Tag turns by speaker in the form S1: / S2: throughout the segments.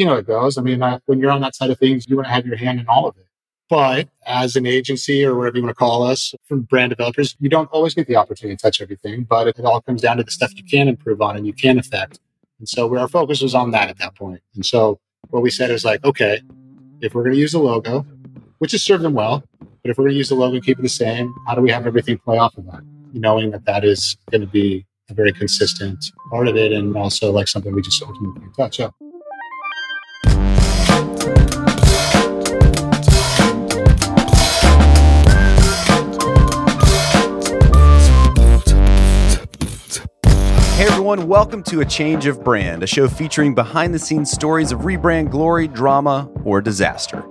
S1: you know, it goes. I mean, when you're on that side of things, you want to have your hand in all of it. But as an agency or whatever you want to call us from brand developers, you don't always get the opportunity to touch everything, but it, all comes down to the stuff you can improve on and you can affect. And so our focus was on that at that point. And so what we said is like, okay, if we're going to use the logo, which has served them well, but if we're going to use the logo and keep it the same, how do we have everything play off of that? Knowing that that is going to be a very consistent part of it and also like something we just ultimately touch up.
S2: Everyone, welcome to A Change of Brand, a show featuring behind the scenes stories of rebrand glory, drama, or disaster.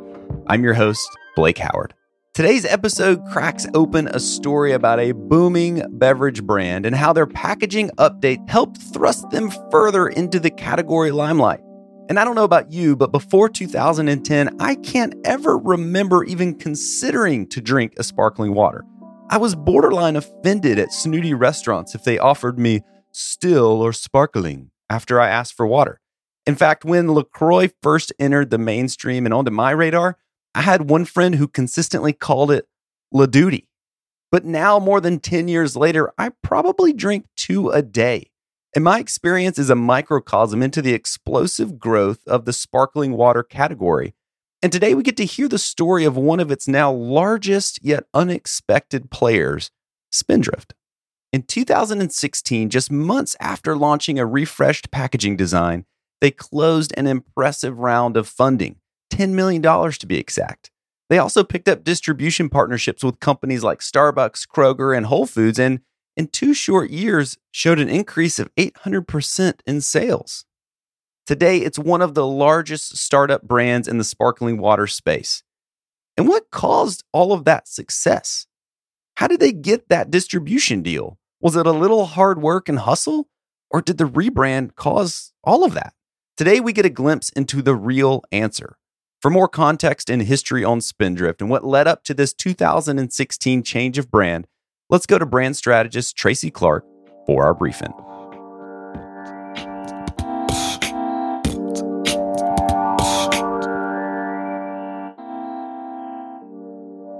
S2: I'm your host, Blake Howard. Today's episode cracks open a story about a booming beverage brand and how their packaging update helped thrust them further into the category limelight. And I don't know about you, but before 2010, I can't ever remember even considering to drink a sparkling water. I was borderline offended at snooty restaurants if they offered me still or sparkling after I asked for water. In fact, when LaCroix first entered the mainstream and onto my radar, I had one friend who consistently called it La Duty. But now, more than 10 years later, I probably drink two a day. And my experience is a microcosm into the explosive growth of the sparkling water category. And today we get to hear the story of one of its now largest yet unexpected players, Spindrift. In 2016, just months after launching a refreshed packaging design, they closed an impressive round of funding, $10 million to be exact. They also picked up distribution partnerships with companies like Starbucks, Kroger, and Whole Foods, and in two short years showed an increase of 800% in sales. Today, it's one of the largest startup brands in the sparkling water space. And what caused all of that success? How did they get that distribution deal? Was it a little hard work and hustle? Or did the rebrand cause all of that? Today, we get a glimpse into the real answer. For more context and history on Spindrift and what led up to this 2016 change of brand, let's go to brand strategist Tracy Clark for our briefing.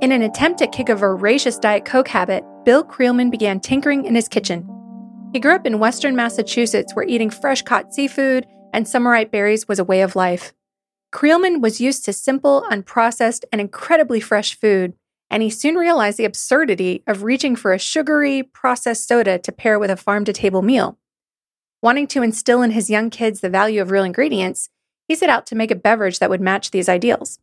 S3: In an attempt to kick a voracious Diet Coke habit, Bill Creelman began tinkering in his kitchen. He grew up in western Massachusetts where eating fresh caught seafood and summerite berries was a way of life. Creelman was used to simple, unprocessed, and incredibly fresh food, and he soon realized the absurdity of reaching for a sugary, processed soda to pair with a farm to table meal. Wanting to instill in his young kids the value of real ingredients, he set out to make a beverage that would match these ideals.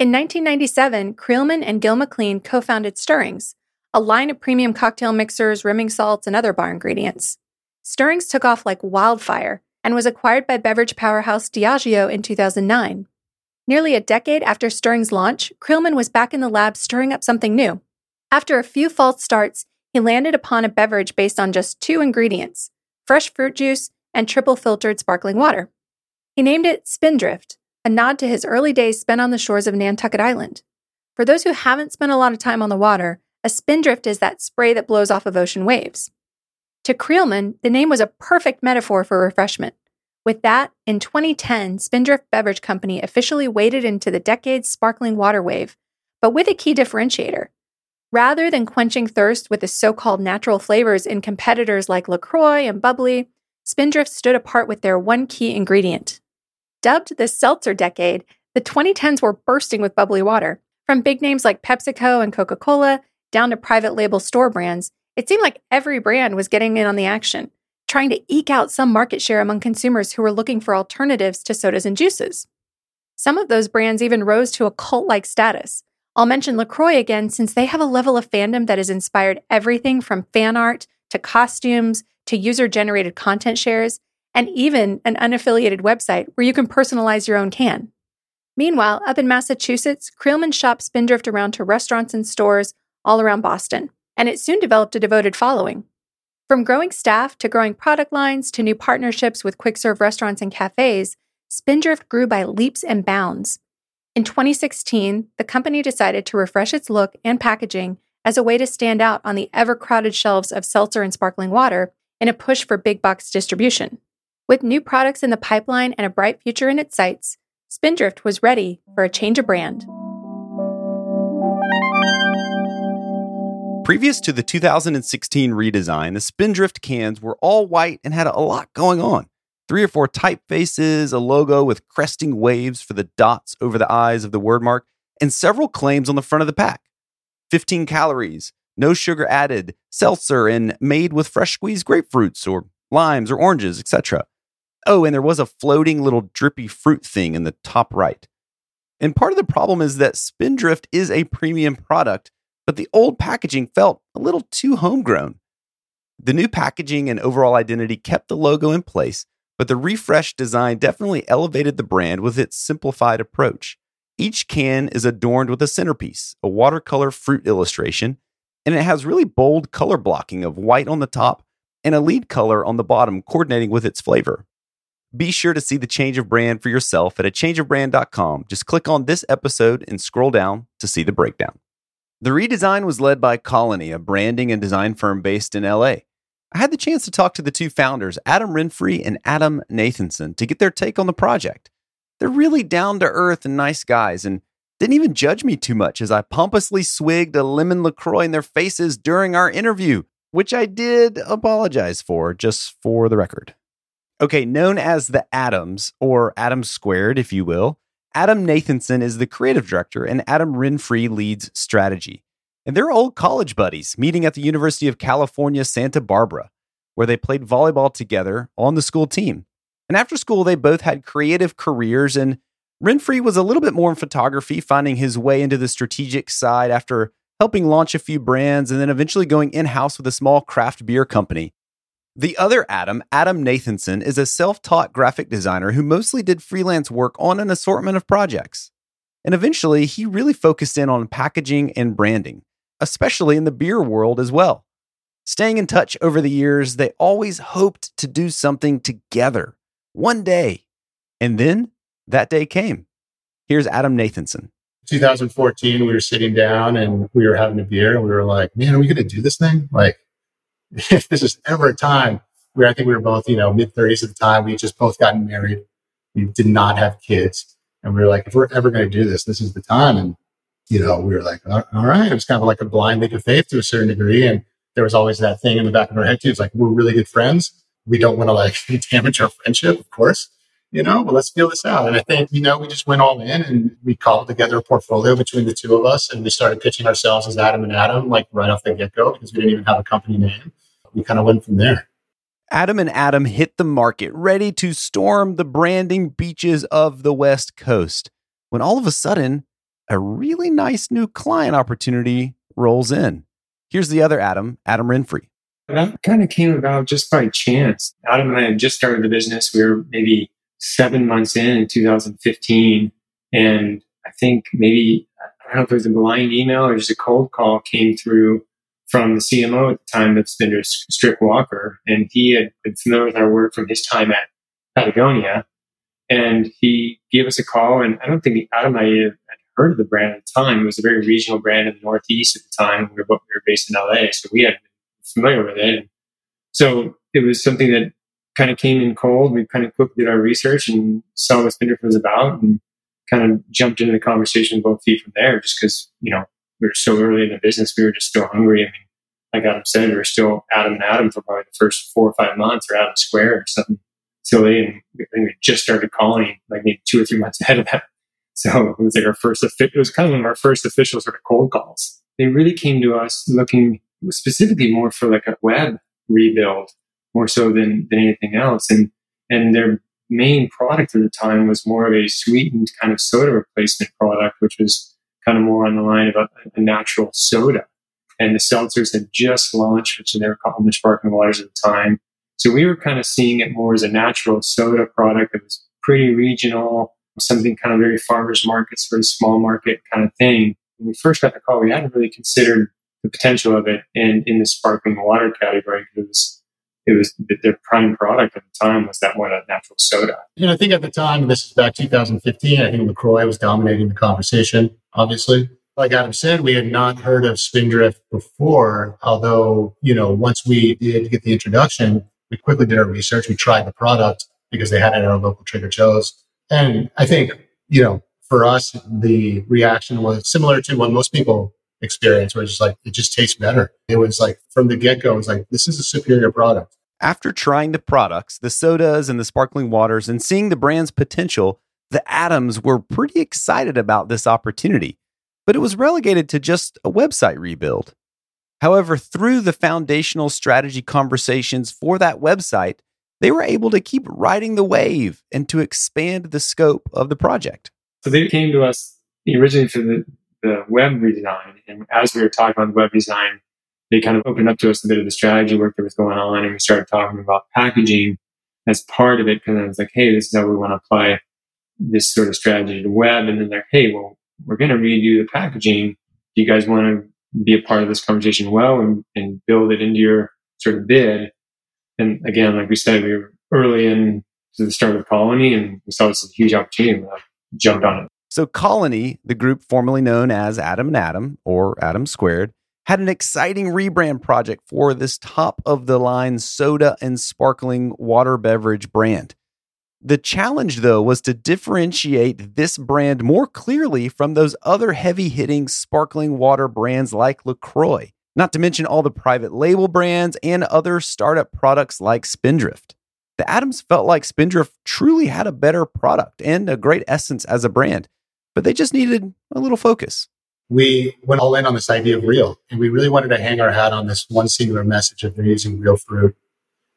S3: In 1997, Creelman and Gil McLean co founded Stirrings, a line of premium cocktail mixers, rimming salts, and other bar ingredients. Stirrings took off like wildfire and was acquired by beverage powerhouse Diageo in 2009. Nearly a decade after Stirrings' launch, Creelman was back in the lab stirring up something new. After a few false starts, he landed upon a beverage based on just two ingredients fresh fruit juice and triple filtered sparkling water. He named it Spindrift, a nod to his early days spent on the shores of Nantucket Island. For those who haven't spent a lot of time on the water, a spindrift is that spray that blows off of ocean waves. To Creelman, the name was a perfect metaphor for refreshment. With that, in 2010, Spindrift Beverage Company officially waded into the decade's sparkling water wave, but with a key differentiator. Rather than quenching thirst with the so called natural flavors in competitors like LaCroix and Bubbly, Spindrift stood apart with their one key ingredient Dubbed the seltzer decade, the 2010s were bursting with bubbly water. From big names like PepsiCo and Coca Cola down to private label store brands, it seemed like every brand was getting in on the action, trying to eke out some market share among consumers who were looking for alternatives to sodas and juices. Some of those brands even rose to a cult like status. I'll mention LaCroix again since they have a level of fandom that has inspired everything from fan art to costumes to user generated content shares and even an unaffiliated website where you can personalize your own can. Meanwhile, up in Massachusetts, Creelman shopped Spindrift around to restaurants and stores all around Boston, and it soon developed a devoted following. From growing staff to growing product lines to new partnerships with quick serve restaurants and cafes, Spindrift grew by leaps and bounds. In 2016, the company decided to refresh its look and packaging as a way to stand out on the ever crowded shelves of seltzer and sparkling water in a push for big box distribution. With new products in the pipeline and a bright future in its sights, Spindrift was ready for a change of brand.
S2: Previous to the 2016 redesign, the Spindrift cans were all white and had a lot going on. Three or four typefaces, a logo with cresting waves for the dots over the eyes of the word mark, and several claims on the front of the pack 15 calories, no sugar added, seltzer, and made with fresh squeezed grapefruits or limes or oranges, etc. Oh, and there was a floating little drippy fruit thing in the top right. And part of the problem is that Spindrift is a premium product, but the old packaging felt a little too homegrown. The new packaging and overall identity kept the logo in place, but the refreshed design definitely elevated the brand with its simplified approach. Each can is adorned with a centerpiece, a watercolor fruit illustration, and it has really bold color blocking of white on the top and a lead color on the bottom coordinating with its flavor. Be sure to see the change of brand for yourself at a changeofbrand.com. Just click on this episode and scroll down to see the breakdown. The redesign was led by Colony, a branding and design firm based in LA. I had the chance to talk to the two founders, Adam Renfree and Adam Nathanson, to get their take on the project. They're really down to earth and nice guys and didn't even judge me too much as I pompously swigged a lemon LaCroix in their faces during our interview, which I did apologize for, just for the record. Okay, known as the Adams, or Adam Squared, if you will, Adam Nathanson is the creative director and Adam Renfree leads strategy. And they're old college buddies meeting at the University of California, Santa Barbara, where they played volleyball together on the school team. And after school, they both had creative careers, and Renfree was a little bit more in photography, finding his way into the strategic side after helping launch a few brands and then eventually going in house with a small craft beer company. The other Adam, Adam Nathanson, is a self taught graphic designer who mostly did freelance work on an assortment of projects. And eventually, he really focused in on packaging and branding, especially in the beer world as well. Staying in touch over the years, they always hoped to do something together one day. And then that day came. Here's Adam Nathanson.
S1: 2014, we were sitting down and we were having a beer and we were like, man, are we going to do this thing? Like, this is ever a time where I think we were both, you know, mid 30s at the time, we just both gotten married. We did not have kids. And we were like, if we're ever going to do this, this is the time. And, you know, we were like, all right. It was kind of like a blind leap of faith to a certain degree. And there was always that thing in the back of our head too. It's like, we're really good friends. We don't want to like damage our friendship, of course, you know, but let's feel this out. And I think, you know, we just went all in and we cobbled together a portfolio between the two of us. And we started pitching ourselves as Adam and Adam, like right off the get go, because we didn't even have a company name we kind of went from there.
S2: Adam and Adam hit the market, ready to storm the branding beaches of the West Coast, when all of a sudden, a really nice new client opportunity rolls in. Here's the other Adam, Adam Renfree.
S4: That kind of came about just by chance. Adam and I had just started the business. We were maybe seven months in in 2015. And I think maybe, I don't know if it was a blind email or just a cold call came through from the CMO at the time that's been Strick Walker, and he had been familiar with our work from his time at Patagonia. And he gave us a call, and I don't think Adam and I had heard of the brand at the time. It was a very regional brand in the Northeast at the time. We were, we were based in LA, so we had been familiar with it. So it was something that kind of came in cold. We kind of quickly did our research and saw what Spindrift was about, and kind of jumped into the conversation both feet from there, just because you know we were so early in the business, we were just still hungry. I mean, like Adam said, we were still Adam and Adam for probably the first four or five months, or Adam Square or something silly. And we, we just started calling like maybe two or three months ahead of that. So it was like our first, it was kind of one of our first official sort of cold calls. They really came to us looking specifically more for like a web rebuild more so than, than anything else. And, and their main product at the time was more of a sweetened kind of soda replacement product, which was kind of more on the line of a, a natural soda. And the seltzers had just launched, which they were called the sparkling waters at the time. So we were kind of seeing it more as a natural soda product that was pretty regional, something kind of very farmers markets, very small market kind of thing. When we first got the call, we hadn't really considered the potential of it in, in the sparkling water category because it was their prime product at the time was that one a natural soda.
S1: And I think at the time, this is back 2015, I think LaCroix was dominating the conversation, obviously. Like Adam said, we had not heard of Spindrift before, although, you know, once we did get the introduction, we quickly did our research. We tried the product because they had it at our local Trader Joe's. And I think you know, for us, the reaction was similar to what most people experience, where it's just like, it just tastes better. It was like from the get go, it's like, this is a superior product.
S2: After trying the products, the sodas and the sparkling waters, and seeing the brand's potential, the Adams were pretty excited about this opportunity, but it was relegated to just a website rebuild. However, through the foundational strategy conversations for that website, they were able to keep riding the wave and to expand the scope of the project.
S4: So they came to us originally for the, the web redesign. And as we were talking about web design, they kind of opened up to us a bit of the strategy work that was going on. And we started talking about packaging as part of it because I was like, hey, this is how we want to apply this sort of strategy to web. And then they're, hey, well, we're going to redo the packaging. Do you guys want to be a part of this conversation well and, and build it into your sort of bid? And again, like we said, we were early in to the start of Colony and we saw this as a huge opportunity. We jumped on it.
S2: So Colony, the group formerly known as Adam and Adam or Adam Squared, had an exciting rebrand project for this top of the line soda and sparkling water beverage brand. The challenge, though, was to differentiate this brand more clearly from those other heavy hitting sparkling water brands like LaCroix, not to mention all the private label brands and other startup products like Spindrift. The Adams felt like Spindrift truly had a better product and a great essence as a brand, but they just needed a little focus.
S1: We went all in on this idea of real, and we really wanted to hang our hat on this one singular message of they're using real fruit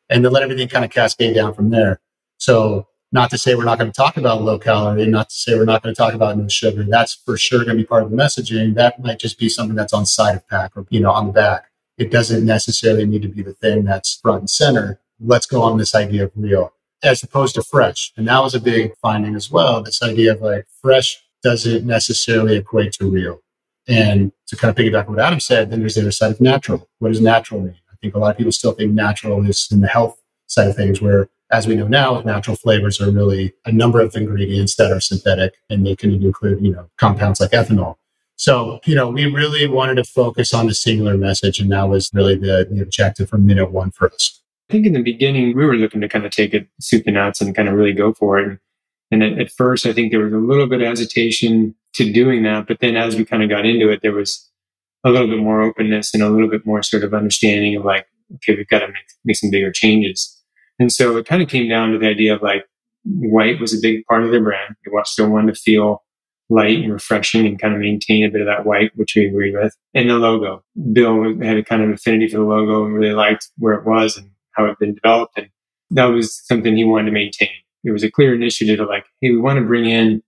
S1: and then let everything kind of cascade down from there. So not to say we're not going to talk about low calorie, not to say we're not going to talk about no sugar. That's for sure going to be part of the messaging. That might just be something that's on side of pack or, you know, on the back. It doesn't necessarily need to be the thing that's front and center. Let's go on this idea of real as opposed to fresh. And that was a big finding as well. This idea of like fresh doesn't necessarily equate to real. And to kind of piggyback on what Adam said, then there's the other side of natural. What does natural mean? I think a lot of people still think natural is in the health side of things where as we know now, natural flavors are really a number of ingredients that are synthetic and they can include, you know, compounds like ethanol. So, you know, we really wanted to focus on the singular message, and that was really the, the objective from minute one for us.
S4: I think in the beginning, we were looking to kind of take it soup and nuts and kind of really go for it. And at, at first, I think there was a little bit of hesitation to doing that. But then as we kind of got into it, there was a little bit more openness and a little bit more sort of understanding of like, okay, we've got to make, make some bigger changes. And so it kind of came down to the idea of like white was a big part of their brand. They still wanted to feel light and refreshing and kind of maintain a bit of that white, which we agree with. And the logo. Bill had a kind of affinity for the logo and really liked where it was and how it had been developed. And that was something he wanted to maintain. It was a clear initiative of like, hey, we want to bring in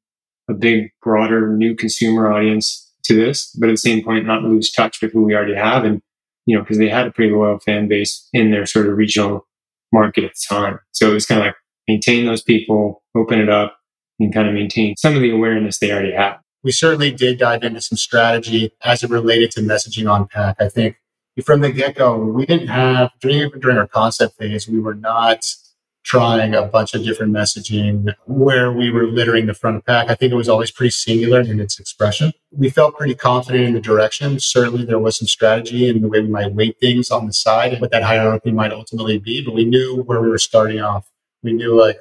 S4: a big, broader, new consumer audience to this, but at the same point, not lose touch with who we already have. And, you know, because they had a pretty loyal fan base in their sort of regional market at the time. So it was kind of like maintain those people, open it up, and kind of maintain some of the awareness they already have.
S1: We certainly did dive into some strategy as it related to messaging on pack. I think from the get go, we didn't have during during our concept phase, we were not trying a bunch of different messaging where we were littering the front of pack. I think it was always pretty singular in its expression. We felt pretty confident in the direction. Certainly there was some strategy in the way we might weight things on the side and what that hierarchy might ultimately be, but we knew where we were starting off. We knew like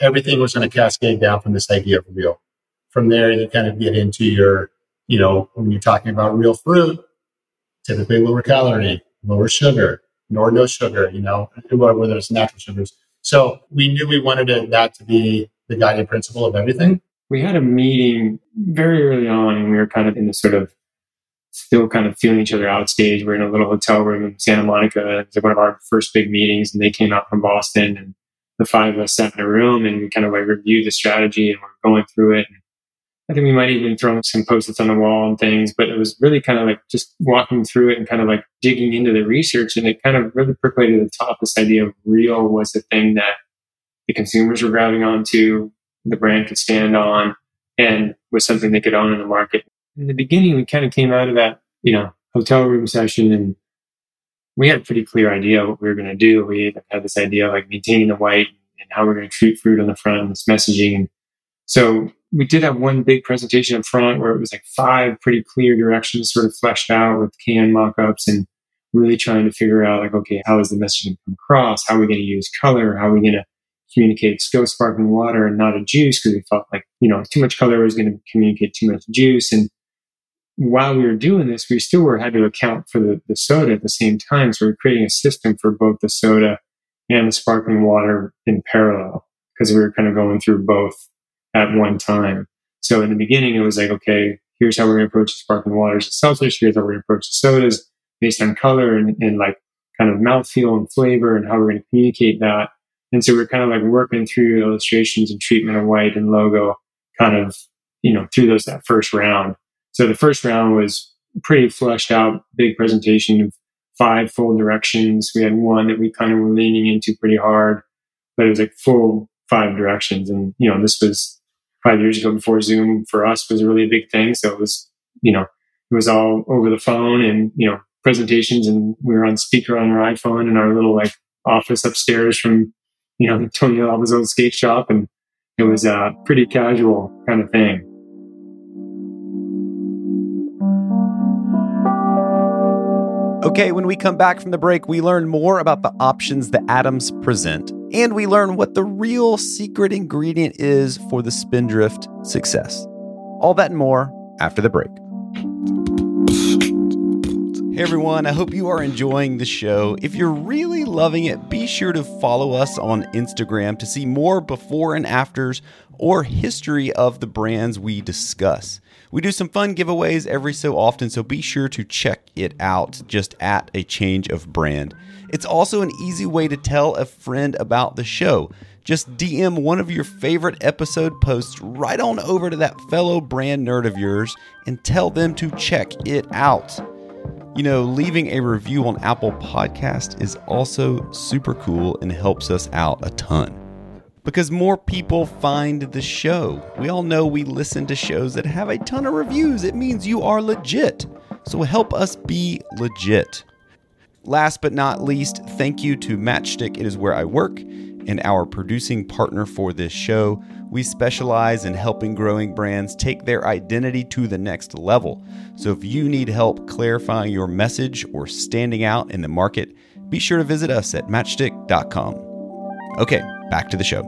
S1: everything was going to cascade down from this idea of real. From there, you kind of get into your, you know, when you're talking about real fruit, typically lower calorie, lower sugar, nor no sugar, you know, whether it's natural sugars so we knew we wanted it, that to be the guiding principle of everything.
S4: We had a meeting very early on, and we were kind of in this sort of still kind of feeling each other out stage. We're in a little hotel room in Santa Monica. It was one of our first big meetings, and they came out from Boston, and the five of us sat in a room and we kind of like reviewed the strategy and we're going through it. And I think we might even throw some post-its on the wall and things, but it was really kind of like just walking through it and kind of like digging into the research. And it kind of really percolated to the top this idea of real was the thing that the consumers were grabbing onto, the brand could stand on, and was something they could own in the market. In the beginning, we kind of came out of that, you know, hotel room session and we had a pretty clear idea what we were going to do. We had this idea of like maintaining the white and how we're going to treat fruit on the front and this messaging. So we did have one big presentation up front where it was like five pretty clear directions sort of fleshed out with can mock-ups and really trying to figure out like, okay, how is the messaging come across? How are we going to use color? How are we going to communicate still sparkling water and not a juice because we felt like, you know, too much color was going to communicate too much juice. And while we were doing this, we still were had to account for the, the soda at the same time. So we are creating a system for both the soda and the sparkling water in parallel because we were kind of going through both at one time. So in the beginning, it was like, okay, here's how we're going to approach the sparkling waters and seltzers. Here's how we're going to approach the sodas based on color and, and like kind of mouthfeel and flavor and how we're going to communicate that. And so we're kind of like working through illustrations and treatment of white and logo kind of, you know, through those, that first round. So the first round was pretty fleshed out, big presentation of five full directions. We had one that we kind of were leaning into pretty hard, but it was like full five directions. And, you know, this was five years ago before Zoom for us was really a big thing. So it was, you know, it was all over the phone and, you know, presentations and we were on speaker on our iPhone in our little like office upstairs from, you know, Tony Alva's old skate shop. And it was a pretty casual kind of thing.
S2: Okay, when we come back from the break, we learn more about the options the Adams present, and we learn what the real secret ingredient is for the Spindrift success. All that and more after the break. Hey everyone, I hope you are enjoying the show. If you're really loving it, be sure to follow us on Instagram to see more before and afters or history of the brands we discuss. We do some fun giveaways every so often, so be sure to check it out just at a change of brand. It's also an easy way to tell a friend about the show. Just DM one of your favorite episode posts right on over to that fellow brand nerd of yours and tell them to check it out. You know, leaving a review on Apple Podcast is also super cool and helps us out a ton. Because more people find the show. We all know we listen to shows that have a ton of reviews. It means you are legit. So help us be legit. Last but not least, thank you to Matchstic. It is where I work and our producing partner for this show. We specialize in helping growing brands take their identity to the next level. So if you need help clarifying your message or standing out in the market, be sure to visit us at matchstic.com. Okay, back to the show.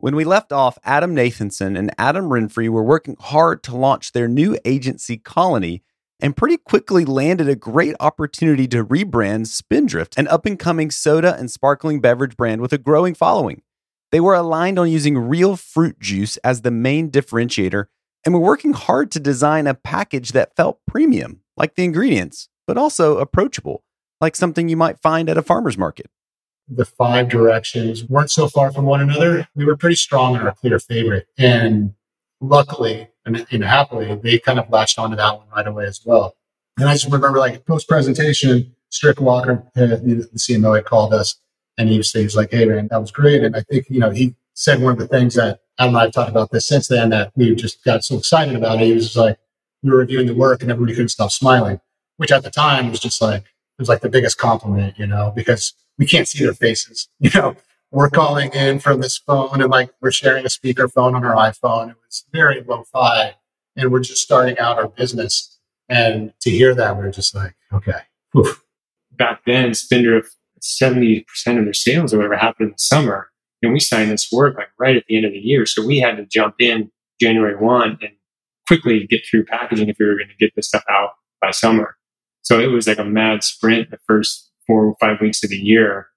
S2: When we left off, Adam Nathanson and Adam Renfree were working hard to launch their new agency, Colony, and pretty quickly landed a great opportunity to rebrand Spindrift, an up and coming soda and sparkling beverage brand with a growing following. They were aligned on using real fruit juice as the main differentiator and were working hard to design a package that felt premium, like the ingredients, but also approachable, like something you might find at a farmer's market.
S1: The five directions weren't so far from one another. We were pretty strong in our clear favorite. And luckily and, happily, they kind of latched onto that one right away as well. And I just remember like post presentation, Strick Walker, uh, the, CMO, had called us and he was, he was like, Hey man, that was great. And I think, you know, he said one of the things that Adam and I have talked about this since then that we just got so excited about it. He was like, we were reviewing the work and everybody couldn't stop smiling, which at the time was just like, it was like the biggest compliment, you know, because we can't see their faces, you know, we're calling in from this phone and like we're sharing a speakerphone on our iPhone. It was very low fi and we're just starting out our business. And to hear that, we are just like, okay. Oof.
S4: Back then, Spindrift 70% of their sales or whatever happened in the summer. And we signed this work like right at the end of the year. So we had to jump in January 1 and quickly get through packaging if we were going to get this stuff out by summer. So it was like a mad sprint the first four or five weeks of the year.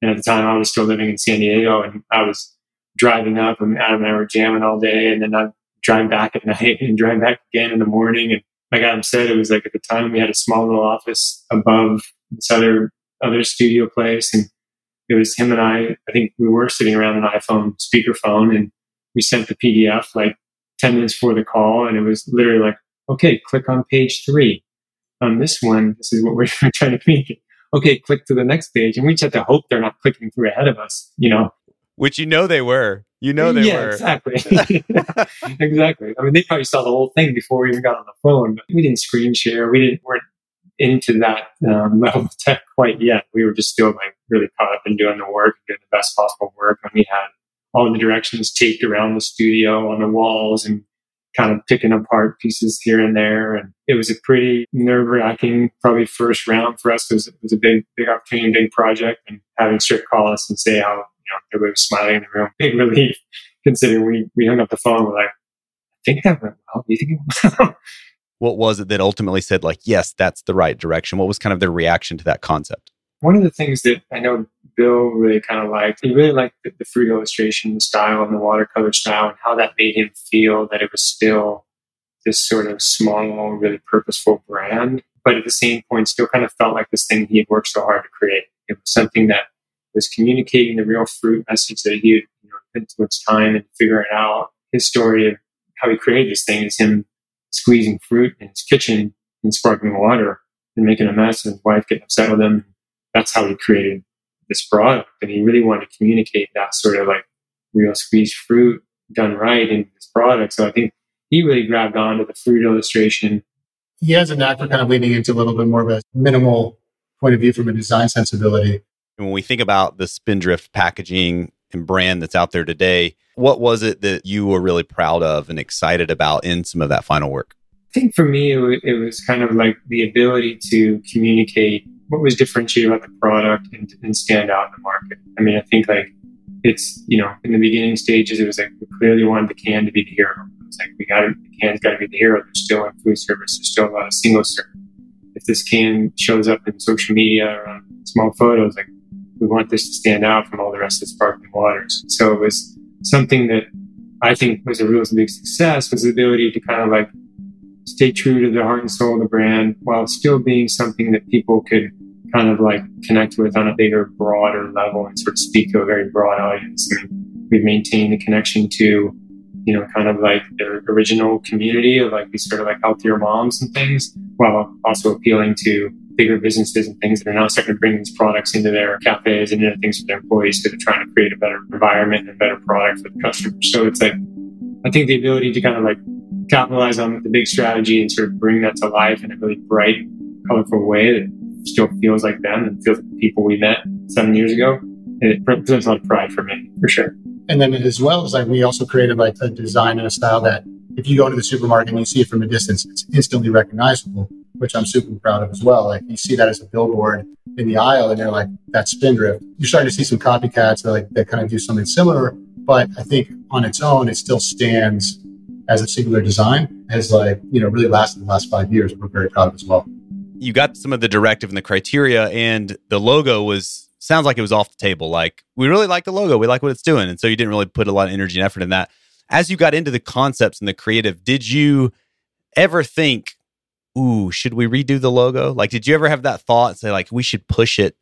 S4: And at the time I was still living in San Diego and I was driving up and Adam and I were jamming all day. And then I'd drive back at night and drive back again in the morning. And like Adam said, it was like at the time we had a small little office above this other other studio place, and it was him and I. I think we were sitting around an iPhone speakerphone, and we sent the PDF like ten minutes before the call, and it was literally like, "Okay, click on page three. On this one, this is what we're trying to communicate. Okay, click to the next page, and we just had to hope they're not clicking through ahead of us, you know."
S2: Which you know they were. You know they
S4: yeah,
S2: were.
S4: Exactly. exactly. I mean, they probably saw the whole thing before we even got on the phone, but we didn't screen share. We didn't weren't into that um, level of tech quite yet. We were just still like really caught up in doing the work, doing the best possible work. And we had all the directions taped around the studio on the walls and kind of picking apart pieces here and there. And it was a pretty nerve wracking, probably first round for us because it was a big, big opportunity, big project. And having Strick call us and say how you know, everybody was smiling in the room. Big relief considering we, we hung up the phone. We're like, I think that went well. Do you think it went well?
S2: What was it that ultimately said, like, yes, that's the right direction? What was kind of their reaction to that concept?
S4: One of the things that I know Bill really kind of liked, he really liked the, the fruit illustration the style and the watercolor style and how that made him feel that it was still this sort of small, really purposeful brand, but at the same point still kind of felt like this thing he had worked so hard to create. It was something that was communicating the real fruit message that he had you know, put into much time and figuring out his story of how he created this thing is him squeezing fruit in his kitchen and sparkling water and making a mess and his wife getting upset with him. That's how he created this product. And he really wanted to communicate that sort of like real squeezed fruit done right in this product. So I think he really grabbed onto the fruit illustration.
S1: He has a knack for kind of leaning into a little bit more of a minimal point of view from a design sensibility.
S2: And when we think about the Spindrift packaging and brand that's out there today, what was it that you were really proud of and excited about in some of that final work?
S4: I think for me, it, w- it was kind of like the ability to communicate what was differentiated about the product and, and stand out in the market. I mean, I think like it's, you know, in the beginning stages, it was like we clearly wanted the can to be the hero. It's like we got to, the can's got to be the hero. There's still in food service, there's still a lot of single serve. If this can shows up in social media or on small photos, like we want this to stand out from all the rest of the sparkling waters. So it was something that I think was a real big success was the ability to kind of like stay true to the heart and soul of the brand while still being something that people could kind of like connect with on a bigger, broader level and sort of speak to a very broad audience. Mean, we've maintained the connection to, you know, kind of like their original community of like these sort of like healthier moms and things, while also appealing to bigger businesses and things that are now starting to bring these products into their cafes and into things for their employees because they're trying to create a better environment and a better product for the customers. So it's like, I think the ability to kind of like capitalize on the big strategy and sort of bring that to life in a really bright, colorful way that still feels like them and feels like the people we met seven years ago. It represents a lot of pride for me, for sure.
S1: And then as well as like we also created like a design and a style that if you go into the supermarket and you see it from a distance, it's instantly recognizable, which I'm super proud of as well. Like you see that as a billboard in the aisle and you're like, that's Spindrift. You're starting to see some copycats that like that kind of do something similar, but I think on its own, it still stands as a singular design, has like, you know, really lasted the last five years. We're very proud of as well.
S2: You got some of the directive and the criteria, and the logo was sounds like it was off the table. Like we really like the logo, we like what it's doing, and so you didn't really put a lot of energy and effort in that. As you got into the concepts and the creative, did you ever think, "Ooh, should we redo the logo?" Like, did you ever have that thought and say, like, we should push it,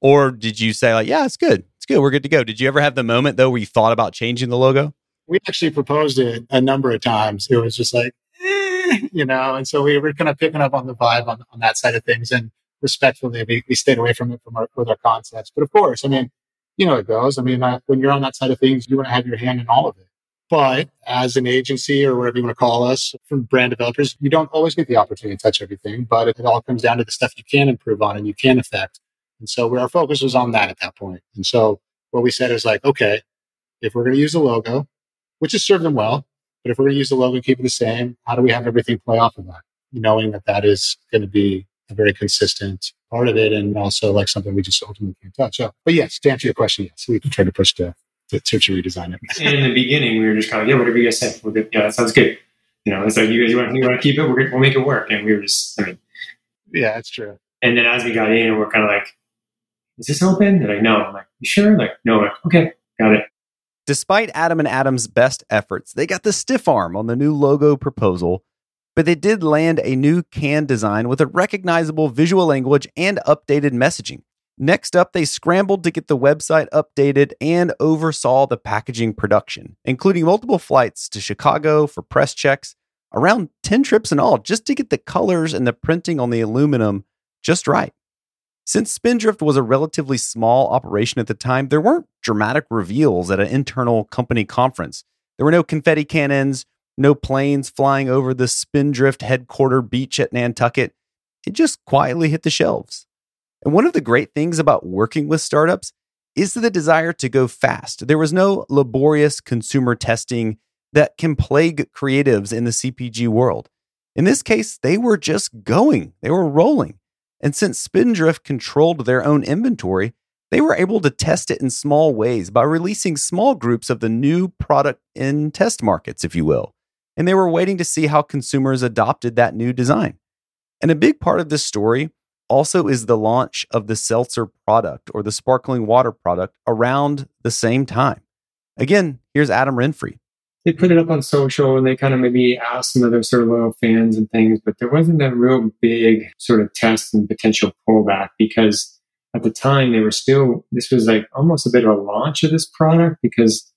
S2: or did you say, like, yeah, it's good, it's good, we're good to go? Did you ever have the moment though where you thought about changing the logo?
S1: We actually proposed it a number of times. It was just like, eh, you know, and so we were kind of picking up on the vibe on, on that side of things. And respectfully, we, we stayed away from it from our, with our concepts. But of course, I mean, you know, it goes. I mean, uh, when you're on that side of things, you want to have your hand in all of it. But as an agency or whatever you want to call us from brand developers, you don't always get the opportunity to touch everything, but it, all comes down to the stuff you can improve on and you can affect. And so our focus was on that at that point. And so what we said is like, okay, if we're going to use a logo, which has served them well, but if we're going to use the logo and keep it the same, how do we have everything play off of that? Knowing that that is going to be a very consistent part of it and also like something we just ultimately can't touch. So, but yes, to answer your question, yes, we can try to push to, to, to redesign it.
S4: In the beginning, we were just kind of, yeah, whatever you guys say, we'll do, yeah, that sounds good. You know, it's like, you guys want, you want to keep it, we're, we'll make it work. And we were just, I mean,
S1: yeah, that's true.
S4: And then as we got in, we're kind of like, is this open? They're like, no. I'm like, you sure? Like, no. Like, okay, got it.
S2: Despite Adam and Adam's best efforts, they got the stiff arm on the new logo proposal, but they did land a new can design with a recognizable visual language and updated messaging. Next up, they scrambled to get the website updated and oversaw the packaging production, including multiple flights to Chicago for press checks, around 10 trips in all, just to get the colors and the printing on the aluminum just right. Since Spindrift was a relatively small operation at the time, there weren't dramatic reveals at an internal company conference. There were no confetti cannons, no planes flying over the Spindrift headquarter beach at Nantucket. It just quietly hit the shelves. And one of the great things about working with startups is the desire to go fast. There was no laborious consumer testing that can plague creatives in the CPG world. In this case, they were just going, they were rolling. And since Spindrift controlled their own inventory, they were able to test it in small ways by releasing small groups of the new product in test markets, if you will. And they were waiting to see how consumers adopted that new design. And a big part of this story also is the launch of the seltzer product or the sparkling water product around the same time. Again, here's Adam Renfree.
S4: They put it up on social and they kind of maybe asked some of their sort of loyal fans and things, but there wasn't a real big sort of test and potential pullback because at the time they were still, this was like almost a bit of a launch of this product because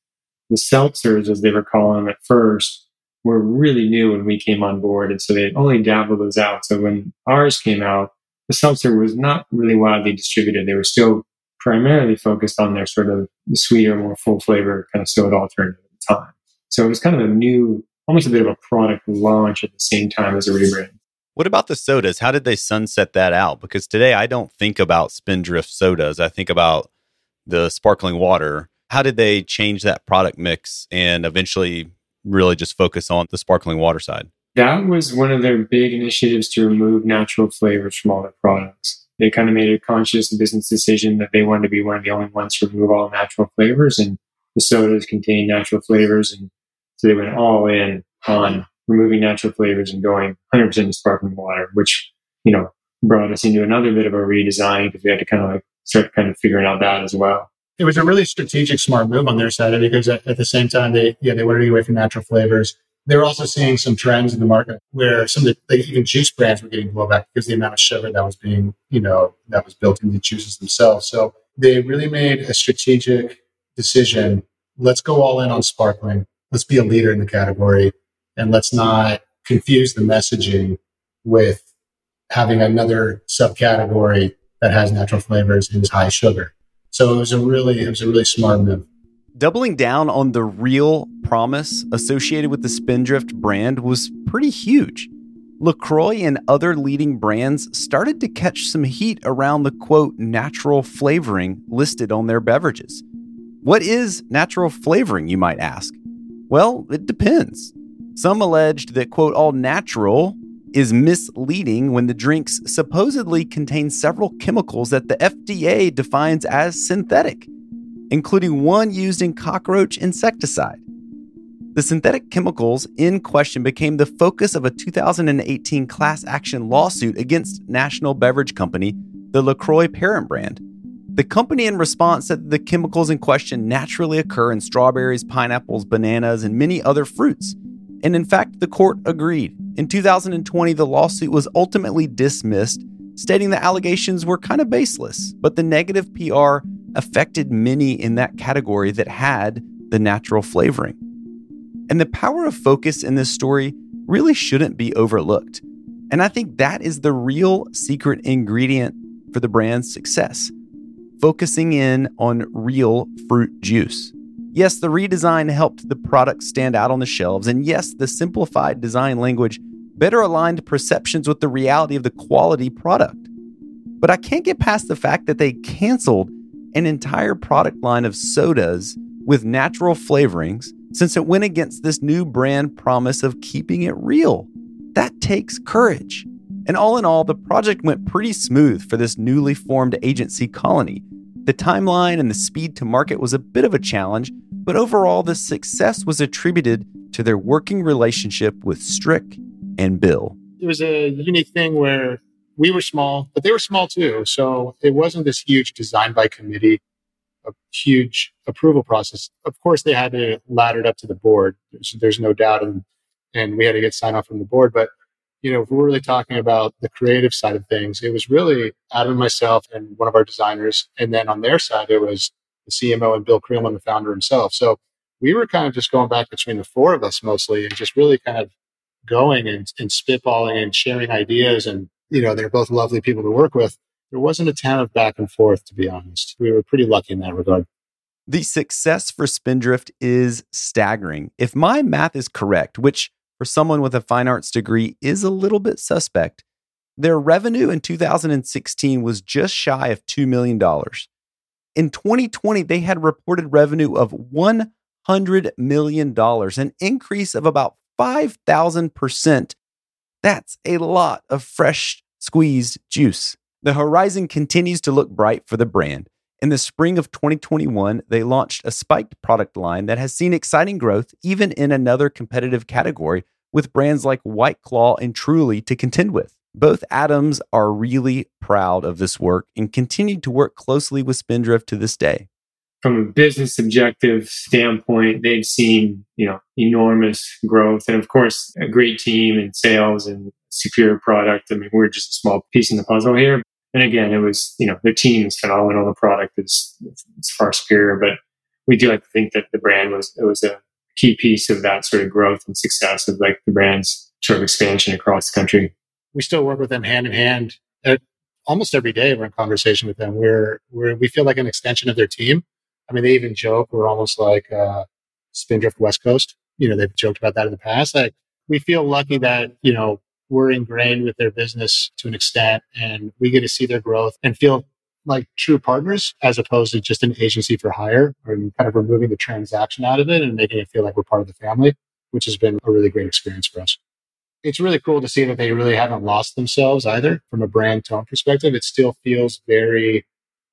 S4: the seltzers, as they were calling them at first, were really new when we came on board. And so they only dabbled those out. So when ours came out, the seltzer was not really widely distributed. They were still primarily focused on their sort of sweeter, more full flavor kind of soda alternative at the time. So it was kind of a new, almost a bit of a product launch at the same time as a rebrand.
S2: What about the sodas? How did they sunset that out? Because today I don't think about Spindrift sodas. I think about the sparkling water. How did they change that product mix and eventually really just focus on the sparkling water side?
S4: That was one of their big initiatives to remove natural flavors from all their products. They kind of made a conscious business decision that they wanted to be one of the only ones to remove all natural flavors, and the sodas contain natural flavors. And so they went all in on removing natural flavors and going 100% sparkling water, which, you know, brought us into another bit of a redesign because we had to kind of like start kind of figuring out that as well
S1: it was a really strategic, smart move on their side because at, at, the same time, they yeah they wanted to get away from natural flavors. They were also seeing some trends in the market where some of the like even juice brands were getting blowback because the amount of sugar that was being you know that was built into juices themselves. So they really made a strategic decision. Let's go all in on sparkling. Let's be a leader in the category, and let's not confuse the messaging with having another subcategory that has natural flavors and is high sugar. So it was a really, it was a really smart move.
S2: Doubling down on the real promise associated with the Spindrift brand was pretty huge. LaCroix and other leading brands started to catch some heat around the quote natural flavoring listed on their beverages. What is natural flavoring, you might ask? Well, it depends. Some alleged that quote all natural is misleading when the drinks supposedly contain several chemicals that the FDA defines as synthetic, including one used in cockroach insecticide. The synthetic chemicals in question became the focus of a 2018 class action lawsuit against National Beverage Company, the LaCroix parent brand. The company, in response, said the chemicals in question naturally occur in strawberries, pineapples, bananas, and many other fruits. And in fact, the court agreed. In 2020, the lawsuit was ultimately dismissed, stating the allegations were kind of baseless, but the negative PR affected many in that category that had the natural flavoring. And the power of focus in this story really shouldn't be overlooked. And I think that is the real secret ingredient for the brand's success focusing in on real fruit juice. Yes, the redesign helped the product stand out on the shelves, and yes, the simplified design language better aligned perceptions with the reality of the quality product. But I can't get past the fact that they canceled an entire product line of sodas with natural flavorings since it went against this new brand promise of keeping it real. That takes courage. And all in all, the project went pretty smooth for this newly formed agency colony. The timeline and the speed to market was a bit of a challenge, but overall, the success was attributed to their working relationship with Strick and Bill.
S1: It was a unique thing where we were small, but they were small too. So it wasn't this huge design by committee, a huge approval process. Of course, they had to ladder it up to the board. There's, there's no doubt. And, and we had to get sign off from the board. But, you know, if we're really talking about the creative side of things, it was really Adam and myself and one of our designers. And then on their side, it was the CMO and Bill Creelman, the founder himself. So we were kind of just going back between the four of us mostly and just really kind of going and, and spitballing and sharing ideas. And, you know, they're both lovely people to work with. There wasn't a ton of back and forth, to be honest. We were pretty lucky in that regard.
S2: The success for Spindrift is staggering. If my math is correct, which for someone with a fine arts degree is a little bit suspect, their revenue in 2016 was just shy of $2 million. In 2020, they had reported revenue of $100 million, an increase of about 5,000%. That's a lot of fresh squeezed juice. The horizon continues to look bright for the brand. In the spring of 2021, they launched a spiked product line that has seen exciting growth even in another competitive category with brands like White Claw and Truly to contend with. Both Adams are really proud of this work and continue to work closely with Spindrift to this day.
S4: From a business objective standpoint, they've seen, you know, enormous growth and of course a great team and sales and superior product. I mean, we're just a small piece in the puzzle here. And again, it was, you know, the team is phenomenal. The product is, is far superior, but we do like to think that the brand was, it was a key piece of that sort of growth and success of like the brand's sort of expansion across the country.
S1: We still work with them hand in hand. At, almost every day we're in conversation with them. We're, we're, we feel like an extension of their team. I mean, they even joke we're almost like uh, Spindrift West Coast. You know, they've joked about that in the past. Like, we feel lucky that, you know, we're ingrained with their business to an extent and we get to see their growth and feel like true partners as opposed to just an agency for hire or kind of removing the transaction out of it and making it feel like we're part of the family, which has been a really great experience for us. It's really cool to see that they really haven't lost themselves either from a brand tone perspective. It still feels very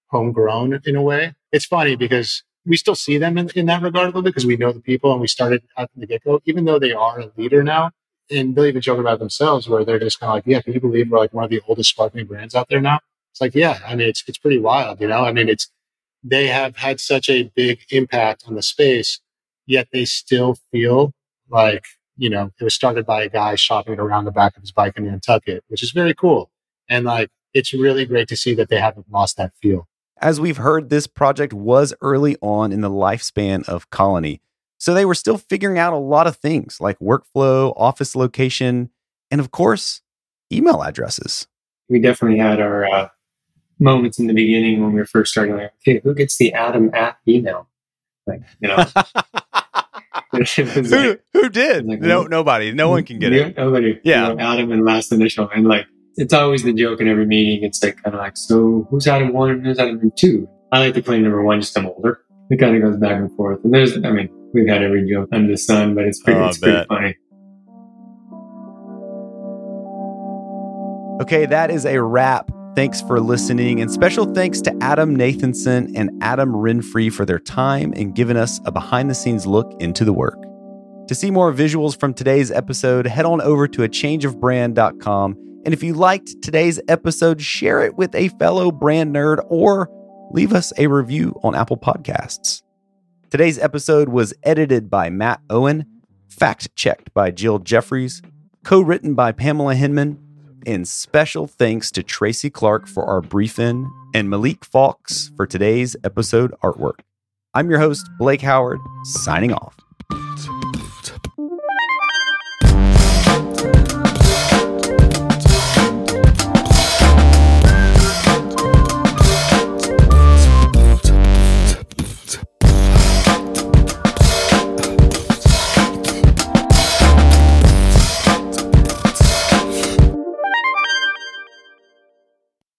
S1: homegrown in a way. It's funny because we still see them in, in that regard a little bit because we know the people and we started at the get go, even though they are a leader now. And they'll even joke about themselves where they're just kind of like, yeah, can you believe we're like one of the oldest sparkling brands out there now? It's like, yeah, I mean, it's, it's pretty wild, you know? I mean, it's, they have had such a big impact on the space, yet they still feel like, you know, it was started by a guy shopping around the back of his bike in Nantucket, which is very cool. And like, it's really great to see that they haven't lost that feel.
S2: As we've heard, this project was early on in the lifespan of Colony. So they were still figuring out a lot of things like workflow, office location, and of course, email addresses.
S4: We definitely had our uh, moments in the beginning when we were first starting, like, okay, who gets the Adam at email? Like, you know.
S2: who, like, who did? Like, no, nobody. No one can get it.
S4: Nobody.
S2: Yeah.
S4: You know, Adam and last initial. And like, it's always the joke in every meeting. It's like, kind of like, so who's Adam one and who's Adam two? I like to play number one just I'm older. It kind of goes back and forth. And there's, I mean, we've had every joke under the sun, but it's pretty, oh, it's pretty funny.
S2: Okay, that is a wrap Thanks for listening, and special thanks to Adam Nathanson and Adam Renfree for their time and giving us a behind the scenes look into the work. To see more visuals from today's episode, head on over to achangeofbrand.com. And if you liked today's episode, share it with a fellow brand nerd or leave us a review on Apple Podcasts. Today's episode was edited by Matt Owen, fact checked by Jill Jefferies, co written by Pamela Henman and special thanks to Tracy Clark for our brief in and Maliq Faulks for today's episode artwork. I'm your host, Blake Howard, signing off.